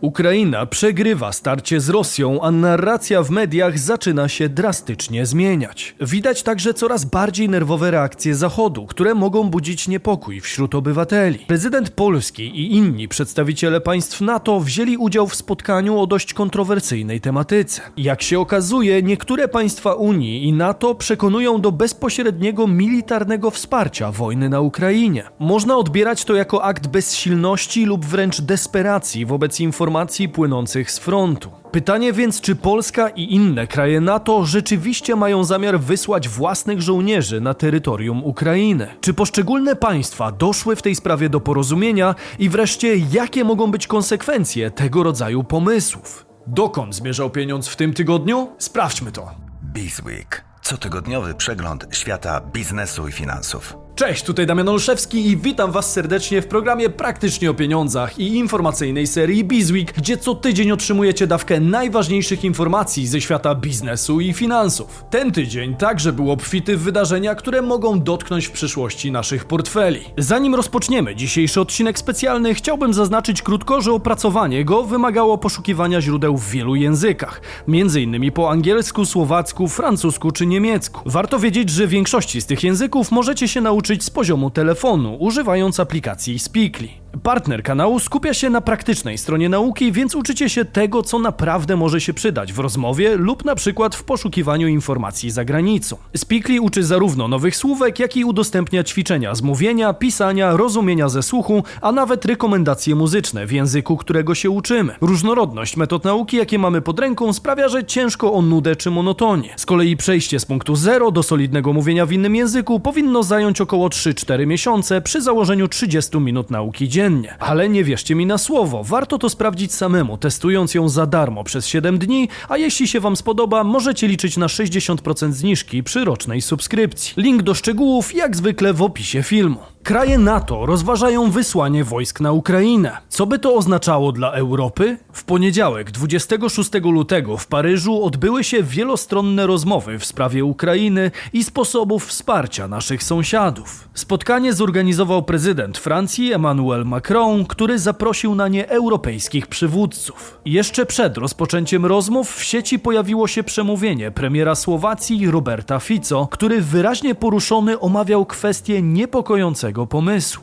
Ukraina przegrywa starcie z Rosją, a narracja w mediach zaczyna się drastycznie zmieniać. Widać także coraz bardziej nerwowe reakcje Zachodu, które mogą budzić niepokój wśród obywateli. Prezydent Polski i inni przedstawiciele państw NATO wzięli udział w spotkaniu o dość kontrowersyjnej tematyce. Jak się okazuje, niektóre państwa Unii i NATO przekonują do bezpośredniego militarnego wsparcia wojny na Ukrainie. Można odbierać to jako akt bezsilności lub wręcz desperacji wobec informacji, informacji płynących z frontu. Pytanie więc, czy Polska i inne kraje NATO rzeczywiście mają zamiar wysłać własnych żołnierzy na terytorium Ukrainy? Czy poszczególne państwa doszły w tej sprawie do porozumienia i wreszcie jakie mogą być konsekwencje tego rodzaju pomysłów? Dokąd zmierzał pieniądz w tym tygodniu? Sprawdźmy to. Bizweek. Cotygodniowy przegląd świata biznesu i finansów. Cześć, tutaj Damian Olszewski i witam Was serdecznie w programie Praktycznie o Pieniądzach i informacyjnej serii Bizweek, gdzie co tydzień otrzymujecie dawkę najważniejszych informacji ze świata biznesu i finansów. Ten tydzień także był obfity w wydarzenia, które mogą dotknąć w przyszłości naszych portfeli. Zanim rozpoczniemy dzisiejszy odcinek specjalny, chciałbym zaznaczyć krótko, że opracowanie go wymagało poszukiwania źródeł w wielu językach, m.in. po angielsku, słowacku, francusku czy niemiecku. Warto wiedzieć, że większości z tych języków możecie się nauczyć nauczyć z poziomu telefonu, używając aplikacji Speakly. Partner kanału skupia się na praktycznej stronie nauki, więc uczycie się tego, co naprawdę może się przydać w rozmowie lub na przykład w poszukiwaniu informacji za granicą. Speakly uczy zarówno nowych słówek, jak i udostępnia ćwiczenia z mówienia, pisania, rozumienia ze słuchu, a nawet rekomendacje muzyczne w języku, którego się uczymy. Różnorodność metod nauki, jakie mamy pod ręką, sprawia, że ciężko o nudę czy monotonię. Z kolei przejście z punktu zero do solidnego mówienia w innym języku powinno zająć około 3-4 miesiące przy założeniu 30 minut nauki dziennie Ale nie wierzcie mi na słowo, warto to sprawdzić samemu, testując ją za darmo przez 7 dni, a jeśli się Wam spodoba, możecie liczyć na 60% zniżki przy rocznej subskrypcji. Link do szczegółów jak zwykle w opisie filmu. Kraje NATO rozważają wysłanie wojsk na Ukrainę. Co by to oznaczało dla Europy? W poniedziałek, 26 lutego w Paryżu odbyły się wielostronne rozmowy w sprawie Ukrainy i sposobów wsparcia naszych sąsiadów. Spotkanie zorganizował prezydent Francji Emmanuel Macron, który zaprosił na nie europejskich przywódców. Jeszcze przed rozpoczęciem rozmów w sieci pojawiło się przemówienie premiera Słowacji Roberta Fico, który wyraźnie poruszony omawiał kwestię niepokojącego pomysłu.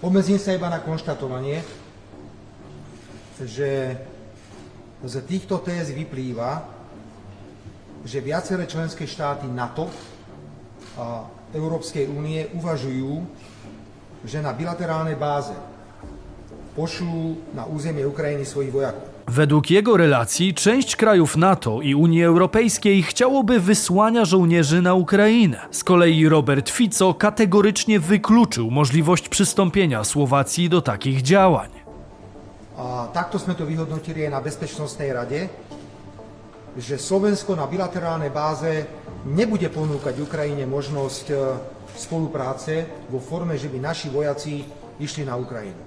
Obmedzím sa iba na konštatovanie, že z týchto téz vyplýva, že viaceré členské NATO a Európskej únie uvažujú, že na bilaterálnej báze pošlú na územie Ukrajiny svojich vojakov. Według jego relacji część krajów NATO i Unii Europejskiej chciałoby wysłania żołnierzy na Ukrainę. Z kolei Robert Fico kategorycznie wykluczył możliwość przystąpienia Słowacji do takich działań. A sme to vyhodnotili aj na Bezpečnostnej rade, že Slovensko na bilaterálnej báze nebude ponúkať Ukrajine možnosť e, spolupráce vo forme, že by naši vojaci išli na Ukrajinu.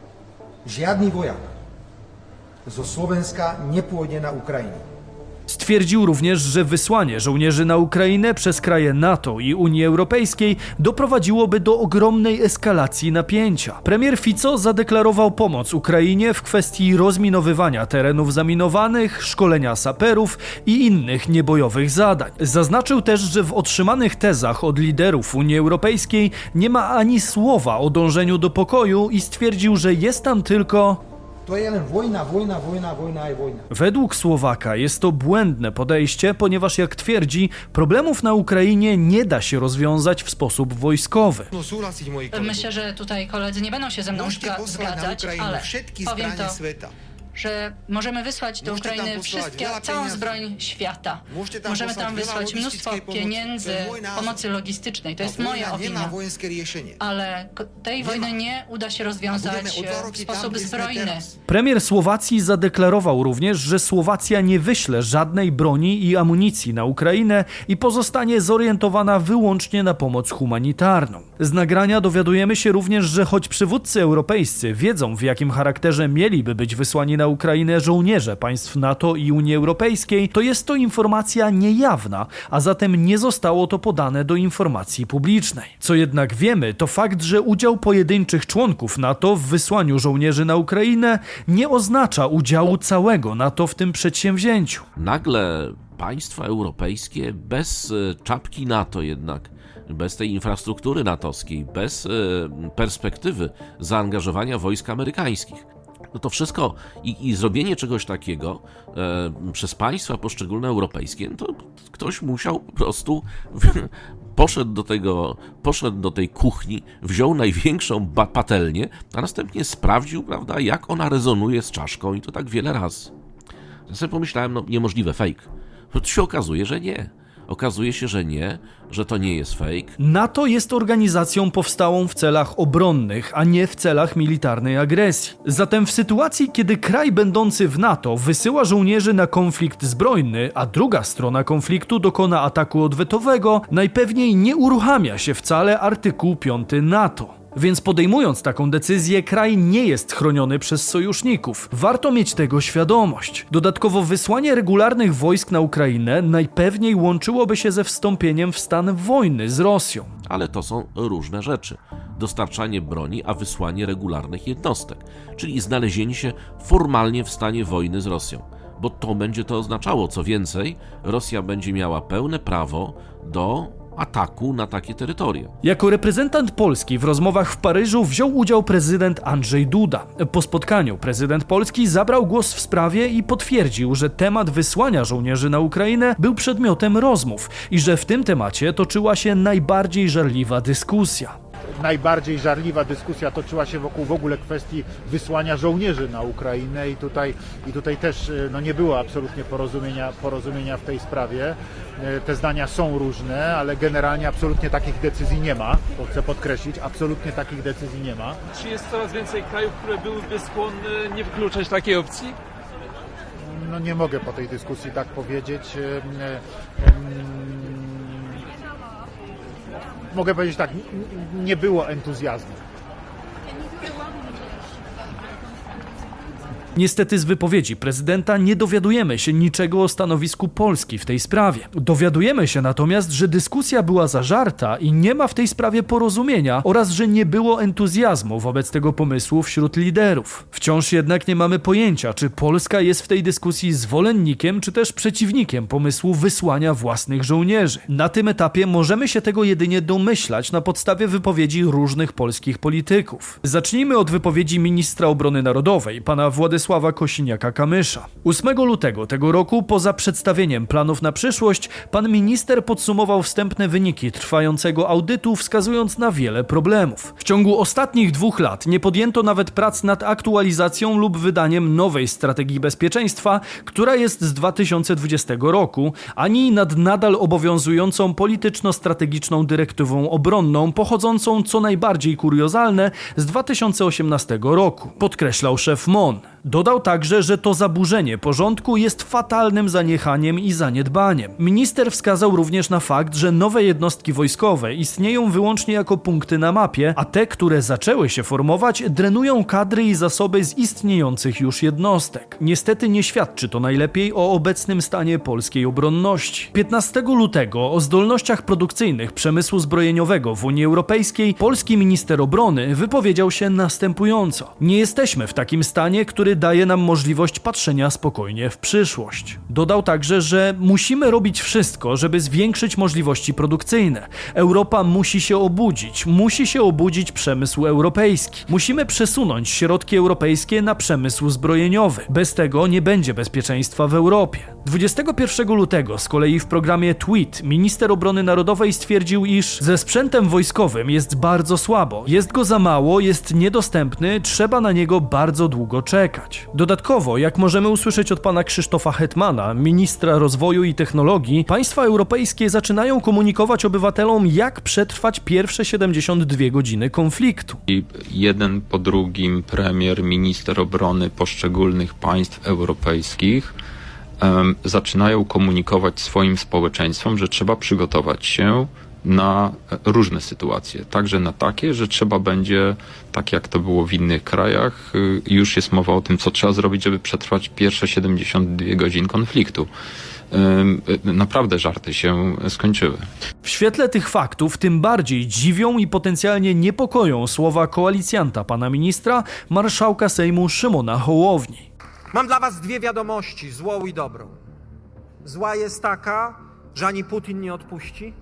Žiadny vojak zo Slovenska nie pôjde na Ukrajinu. Stwierdził również, że wysłanie żołnierzy na Ukrainę przez kraje NATO i Unii Europejskiej doprowadziłoby do ogromnej eskalacji napięcia. Premier Fico zadeklarował pomoc Ukrainie w kwestii rozminowywania terenów zaminowanych, szkolenia saperów i innych niebojowych zadań. Zaznaczył też, że w otrzymanych tezach od liderów Unii Europejskiej nie ma ani słowa o dążeniu do pokoju i stwierdził, że jest tam tylko to jest wojna, wojna, wojna, wojna i wojna. Według Słowaka jest to błędne podejście, ponieważ jak twierdzi, problemów na Ukrainie nie da się rozwiązać w sposób wojskowy. No, Myślę, że tutaj koledzy nie będą się ze mną zgadzać, ale powiem to że możemy wysłać do Ukrainy wszystkie, całą zbroń świata. Możemy tam wysłać mnóstwo pieniędzy, pomocy logistycznej. To jest moja opinia. Ale tej wojny nie uda się rozwiązać w sposób zbrojny. Premier Słowacji zadeklarował również, że Słowacja nie wyśle żadnej broni i amunicji na Ukrainę i pozostanie zorientowana wyłącznie na pomoc humanitarną. Z nagrania dowiadujemy się również, że choć przywódcy europejscy wiedzą w jakim charakterze mieliby być wysłani na na Ukrainę żołnierze państw NATO i Unii Europejskiej, to jest to informacja niejawna, a zatem nie zostało to podane do informacji publicznej. Co jednak wiemy, to fakt, że udział pojedynczych członków NATO w wysłaniu żołnierzy na Ukrainę nie oznacza udziału całego NATO w tym przedsięwzięciu. Nagle państwa europejskie bez e, czapki NATO jednak bez tej infrastruktury natowskiej, bez e, perspektywy zaangażowania wojsk amerykańskich. No to wszystko i, i zrobienie czegoś takiego e, przez państwa poszczególne europejskie, no to ktoś musiał po prostu poszedł do tego, poszedł do tej kuchni, wziął największą patelnię, a następnie sprawdził, prawda, jak ona rezonuje z czaszką i to tak wiele razy. Ja sobie pomyślałem, no niemożliwe, fake. To się okazuje, że nie. Okazuje się, że nie, że to nie jest fake. NATO jest organizacją powstałą w celach obronnych, a nie w celach militarnej agresji. Zatem w sytuacji, kiedy kraj będący w NATO wysyła żołnierzy na konflikt zbrojny, a druga strona konfliktu dokona ataku odwetowego, najpewniej nie uruchamia się wcale artykuł 5 NATO. Więc podejmując taką decyzję, kraj nie jest chroniony przez sojuszników. Warto mieć tego świadomość. Dodatkowo wysłanie regularnych wojsk na Ukrainę najpewniej łączyłoby się ze wstąpieniem w stan wojny z Rosją. Ale to są różne rzeczy. Dostarczanie broni, a wysłanie regularnych jednostek, czyli znalezienie się formalnie w stanie wojny z Rosją bo to będzie to oznaczało. Co więcej, Rosja będzie miała pełne prawo do ataku na takie terytoria. Jako reprezentant Polski w rozmowach w Paryżu wziął udział prezydent Andrzej Duda. Po spotkaniu prezydent Polski zabrał głos w sprawie i potwierdził, że temat wysłania żołnierzy na Ukrainę był przedmiotem rozmów i że w tym temacie toczyła się najbardziej żarliwa dyskusja najbardziej żarliwa dyskusja toczyła się wokół w ogóle kwestii wysłania żołnierzy na Ukrainę i tutaj, i tutaj też e, no, nie było absolutnie porozumienia, porozumienia w tej sprawie. E, te zdania są różne, ale generalnie absolutnie takich decyzji nie ma. To chcę podkreślić, absolutnie takich decyzji nie ma. Czy jest coraz więcej krajów, które byłyby skłonne nie wykluczać takiej opcji? No nie mogę po tej dyskusji tak powiedzieć mogę powiedzieć tak, nie było entuzjazmu. Niestety z wypowiedzi prezydenta nie dowiadujemy się niczego o stanowisku Polski w tej sprawie. Dowiadujemy się natomiast, że dyskusja była zażarta i nie ma w tej sprawie porozumienia oraz że nie było entuzjazmu wobec tego pomysłu wśród liderów. Wciąż jednak nie mamy pojęcia, czy Polska jest w tej dyskusji zwolennikiem czy też przeciwnikiem pomysłu wysłania własnych żołnierzy. Na tym etapie możemy się tego jedynie domyślać na podstawie wypowiedzi różnych polskich polityków. Zacznijmy od wypowiedzi ministra obrony narodowej, pana Władysława Władysława Kosiniaka-Kamysza. 8 lutego tego roku, poza przedstawieniem planów na przyszłość, pan minister podsumował wstępne wyniki trwającego audytu, wskazując na wiele problemów. W ciągu ostatnich dwóch lat nie podjęto nawet prac nad aktualizacją lub wydaniem nowej strategii bezpieczeństwa, która jest z 2020 roku, ani nad nadal obowiązującą polityczno-strategiczną dyrektywą obronną, pochodzącą co najbardziej kuriozalne z 2018 roku, podkreślał szef MON. Dodał także, że to zaburzenie porządku jest fatalnym zaniechaniem i zaniedbaniem. Minister wskazał również na fakt, że nowe jednostki wojskowe istnieją wyłącznie jako punkty na mapie, a te, które zaczęły się formować, drenują kadry i zasoby z istniejących już jednostek. Niestety nie świadczy to najlepiej o obecnym stanie polskiej obronności. 15 lutego o zdolnościach produkcyjnych przemysłu zbrojeniowego w Unii Europejskiej polski minister obrony wypowiedział się następująco: Nie jesteśmy w takim stanie, który daje nam możliwość patrzenia spokojnie w przyszłość. Dodał także, że musimy robić wszystko, żeby zwiększyć możliwości produkcyjne. Europa musi się obudzić, musi się obudzić przemysł europejski. Musimy przesunąć środki europejskie na przemysł zbrojeniowy. Bez tego nie będzie bezpieczeństwa w Europie. 21 lutego z kolei w programie Tweet minister obrony narodowej stwierdził, iż ze sprzętem wojskowym jest bardzo słabo, jest go za mało, jest niedostępny, trzeba na niego bardzo długo czekać. Dodatkowo, jak możemy usłyszeć od pana Krzysztofa Hetmana, ministra rozwoju i technologii, państwa europejskie zaczynają komunikować obywatelom, jak przetrwać pierwsze 72 godziny konfliktu. I jeden po drugim premier, minister obrony poszczególnych państw europejskich um, zaczynają komunikować swoim społeczeństwom, że trzeba przygotować się na różne sytuacje, także na takie, że trzeba będzie, tak jak to było w innych krajach, y, już jest mowa o tym, co trzeba zrobić, żeby przetrwać pierwsze 72 godzin konfliktu naprawdę żarty się skończyły. W świetle tych faktów tym bardziej dziwią i potencjalnie niepokoją słowa koalicjanta pana ministra, marszałka Sejmu Szymona Hołowni. Mam dla was dwie wiadomości, złą i dobrą. Zła jest taka, że ani Putin nie odpuści,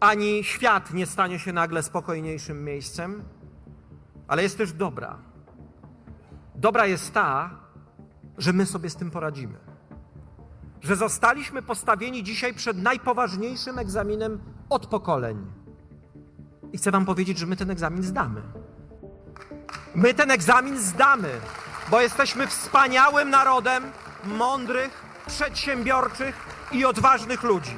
ani świat nie stanie się nagle spokojniejszym miejscem, ale jest też dobra. Dobra jest ta, że my sobie z tym poradzimy. Że zostaliśmy postawieni dzisiaj przed najpoważniejszym egzaminem od pokoleń. I chcę Wam powiedzieć, że my ten egzamin zdamy. My ten egzamin zdamy, bo jesteśmy wspaniałym narodem mądrych, przedsiębiorczych i odważnych ludzi.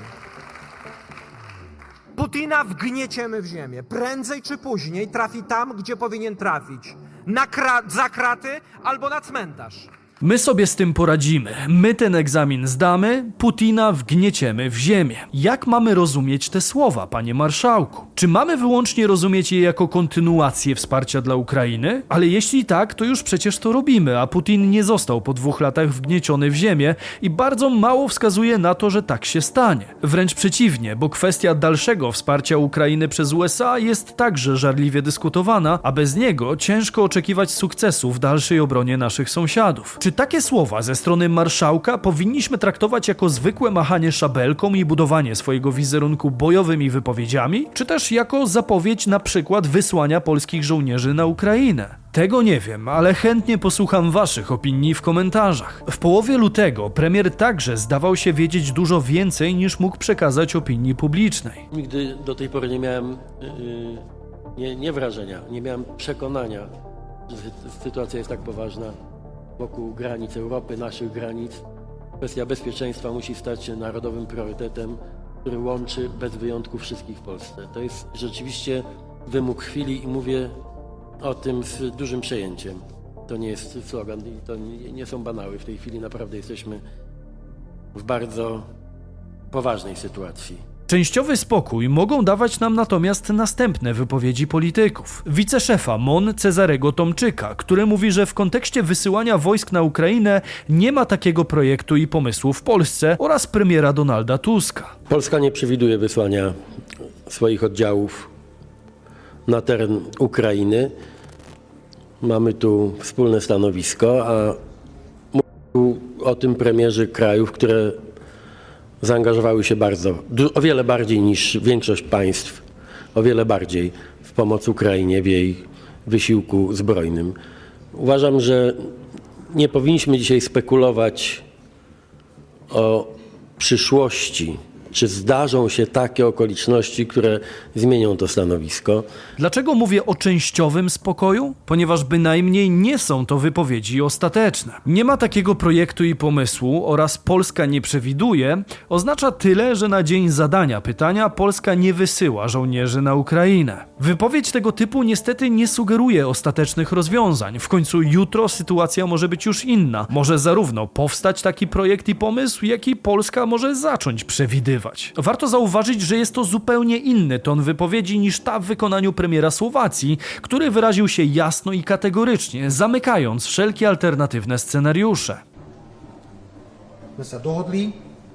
Putina wgnieciemy w ziemię. Prędzej czy później trafi tam, gdzie powinien trafić. Na kra za kraty albo na cmentarz. My sobie z tym poradzimy. My ten egzamin zdamy, Putina wgnieciemy w ziemię. Jak mamy rozumieć te słowa, panie marszałku? Czy mamy wyłącznie rozumieć je jako kontynuację wsparcia dla Ukrainy? Ale jeśli tak, to już przecież to robimy, a Putin nie został po dwóch latach wgnieciony w ziemię i bardzo mało wskazuje na to, że tak się stanie. Wręcz przeciwnie, bo kwestia dalszego wsparcia Ukrainy przez USA jest także żarliwie dyskutowana, a bez niego ciężko oczekiwać sukcesu w dalszej obronie naszych sąsiadów. Czy takie słowa ze strony marszałka powinniśmy traktować jako zwykłe machanie szabelką i budowanie swojego wizerunku bojowymi wypowiedziami, czy też jako zapowiedź na przykład wysłania polskich żołnierzy na Ukrainę? Tego nie wiem, ale chętnie posłucham Waszych opinii w komentarzach. W połowie lutego premier także zdawał się wiedzieć dużo więcej niż mógł przekazać opinii publicznej. Nigdy do tej pory nie miałem yy, nie, nie wrażenia, nie miałem przekonania, że sytuacja jest tak poważna wokół granic Europy, naszych granic. Kwestia bezpieczeństwa musi stać się narodowym priorytetem, który łączy bez wyjątku wszystkich w Polsce. To jest rzeczywiście wymóg chwili i mówię o tym z dużym przejęciem. To nie jest slogan i to nie są banały. W tej chwili naprawdę jesteśmy w bardzo poważnej sytuacji. Częściowy spokój mogą dawać nam natomiast następne wypowiedzi polityków. Wiceszefa MON Cezarego Tomczyka, który mówi, że w kontekście wysyłania wojsk na Ukrainę nie ma takiego projektu i pomysłu w Polsce oraz premiera Donalda Tuska. Polska nie przewiduje wysłania swoich oddziałów na teren Ukrainy. Mamy tu wspólne stanowisko, a mówił o tym premierzy krajów, które zaangażowały się bardzo, o wiele bardziej niż większość państw, o wiele bardziej w pomoc Ukrainie w jej wysiłku zbrojnym. Uważam, że nie powinniśmy dzisiaj spekulować o przyszłości czy zdarzą się takie okoliczności, które zmienią to stanowisko? Dlaczego mówię o częściowym spokoju? Ponieważ bynajmniej nie są to wypowiedzi ostateczne. Nie ma takiego projektu i pomysłu oraz Polska nie przewiduje, oznacza tyle, że na dzień zadania pytania Polska nie wysyła żołnierzy na Ukrainę. Wypowiedź tego typu niestety nie sugeruje ostatecznych rozwiązań. W końcu jutro sytuacja może być już inna. Może zarówno powstać taki projekt i pomysł, jak i Polska może zacząć przewidywać Warto zauważyć, że jest to zupełnie inny ton wypowiedzi niż ta w wykonaniu premiera Słowacji, który wyraził się jasno i kategorycznie, zamykając wszelkie alternatywne scenariusze. My się dohodli,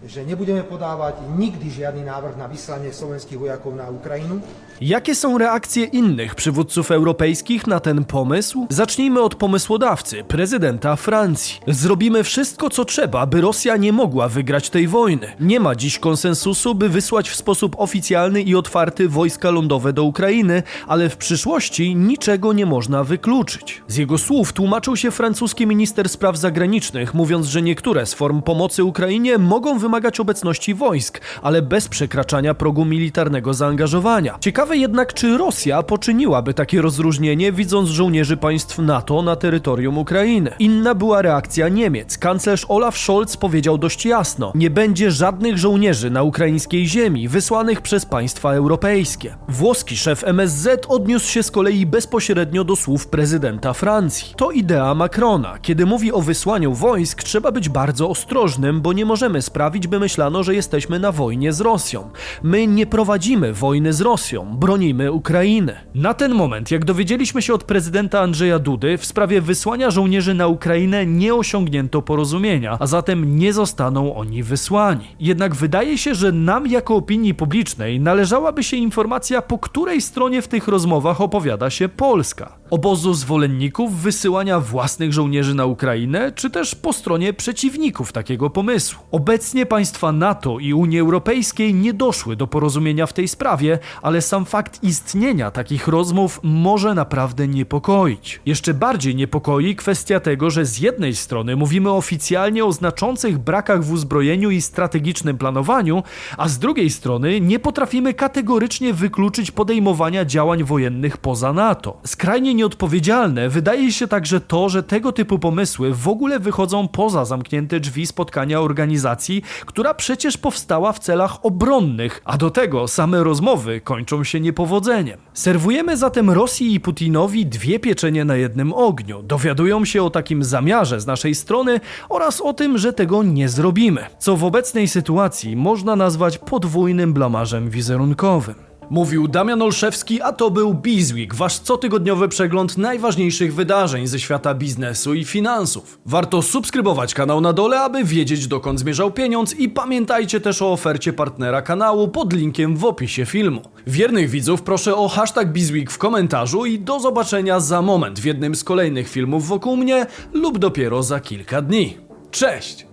że nie będziemy podawać nigdy żadny návrh na wysłanie slovenských vojakov na Ukrainę. Jakie są reakcje innych przywódców europejskich na ten pomysł? Zacznijmy od pomysłodawcy, prezydenta Francji. Zrobimy wszystko, co trzeba, by Rosja nie mogła wygrać tej wojny. Nie ma dziś konsensusu, by wysłać w sposób oficjalny i otwarty wojska lądowe do Ukrainy, ale w przyszłości niczego nie można wykluczyć. Z jego słów tłumaczył się francuski minister spraw zagranicznych, mówiąc, że niektóre z form pomocy Ukrainie mogą wymagać obecności wojsk, ale bez przekraczania progu militarnego zaangażowania. Ciekawe Ciekawe jednak, czy Rosja poczyniłaby takie rozróżnienie, widząc żołnierzy państw NATO na terytorium Ukrainy. Inna była reakcja Niemiec. Kanclerz Olaf Scholz powiedział dość jasno: Nie będzie żadnych żołnierzy na ukraińskiej ziemi wysłanych przez państwa europejskie. Włoski szef MSZ odniósł się z kolei bezpośrednio do słów prezydenta Francji. To idea Macrona. Kiedy mówi o wysłaniu wojsk, trzeba być bardzo ostrożnym, bo nie możemy sprawić, by myślano, że jesteśmy na wojnie z Rosją. My nie prowadzimy wojny z Rosją, bronimy Ukrainy. Na ten moment, jak dowiedzieliśmy się od prezydenta Andrzeja Dudy, w sprawie wysłania żołnierzy na Ukrainę nie osiągnięto porozumienia, a zatem nie zostaną oni wysłani. Jednak wydaje się, że nam jako opinii publicznej należałaby się informacja, po której stronie w tych rozmowach opowiada się Polska. Obozu zwolenników wysyłania własnych żołnierzy na Ukrainę, czy też po stronie przeciwników takiego pomysłu. Obecnie państwa NATO i Unii Europejskiej nie doszły do porozumienia w tej sprawie, ale sam fakt istnienia takich rozmów może naprawdę niepokoić. Jeszcze bardziej niepokoi kwestia tego, że z jednej strony mówimy oficjalnie o znaczących brakach w uzbrojeniu i strategicznym planowaniu, a z drugiej strony nie potrafimy kategorycznie wykluczyć podejmowania działań wojennych poza NATO. Nieodpowiedzialne wydaje się także to, że tego typu pomysły w ogóle wychodzą poza zamknięte drzwi spotkania organizacji, która przecież powstała w celach obronnych, a do tego same rozmowy kończą się niepowodzeniem. Serwujemy zatem Rosji i Putinowi dwie pieczenie na jednym ogniu. Dowiadują się o takim zamiarze z naszej strony oraz o tym, że tego nie zrobimy, co w obecnej sytuacji można nazwać podwójnym blamarzem wizerunkowym. Mówił Damian Olszewski, a to był Bizweek, wasz cotygodniowy przegląd najważniejszych wydarzeń ze świata biznesu i finansów. Warto subskrybować kanał na dole, aby wiedzieć dokąd zmierzał pieniądz i pamiętajcie też o ofercie partnera kanału pod linkiem w opisie filmu. Wiernych widzów proszę o hashtag Bizweek w komentarzu i do zobaczenia za moment w jednym z kolejnych filmów wokół mnie lub dopiero za kilka dni. Cześć!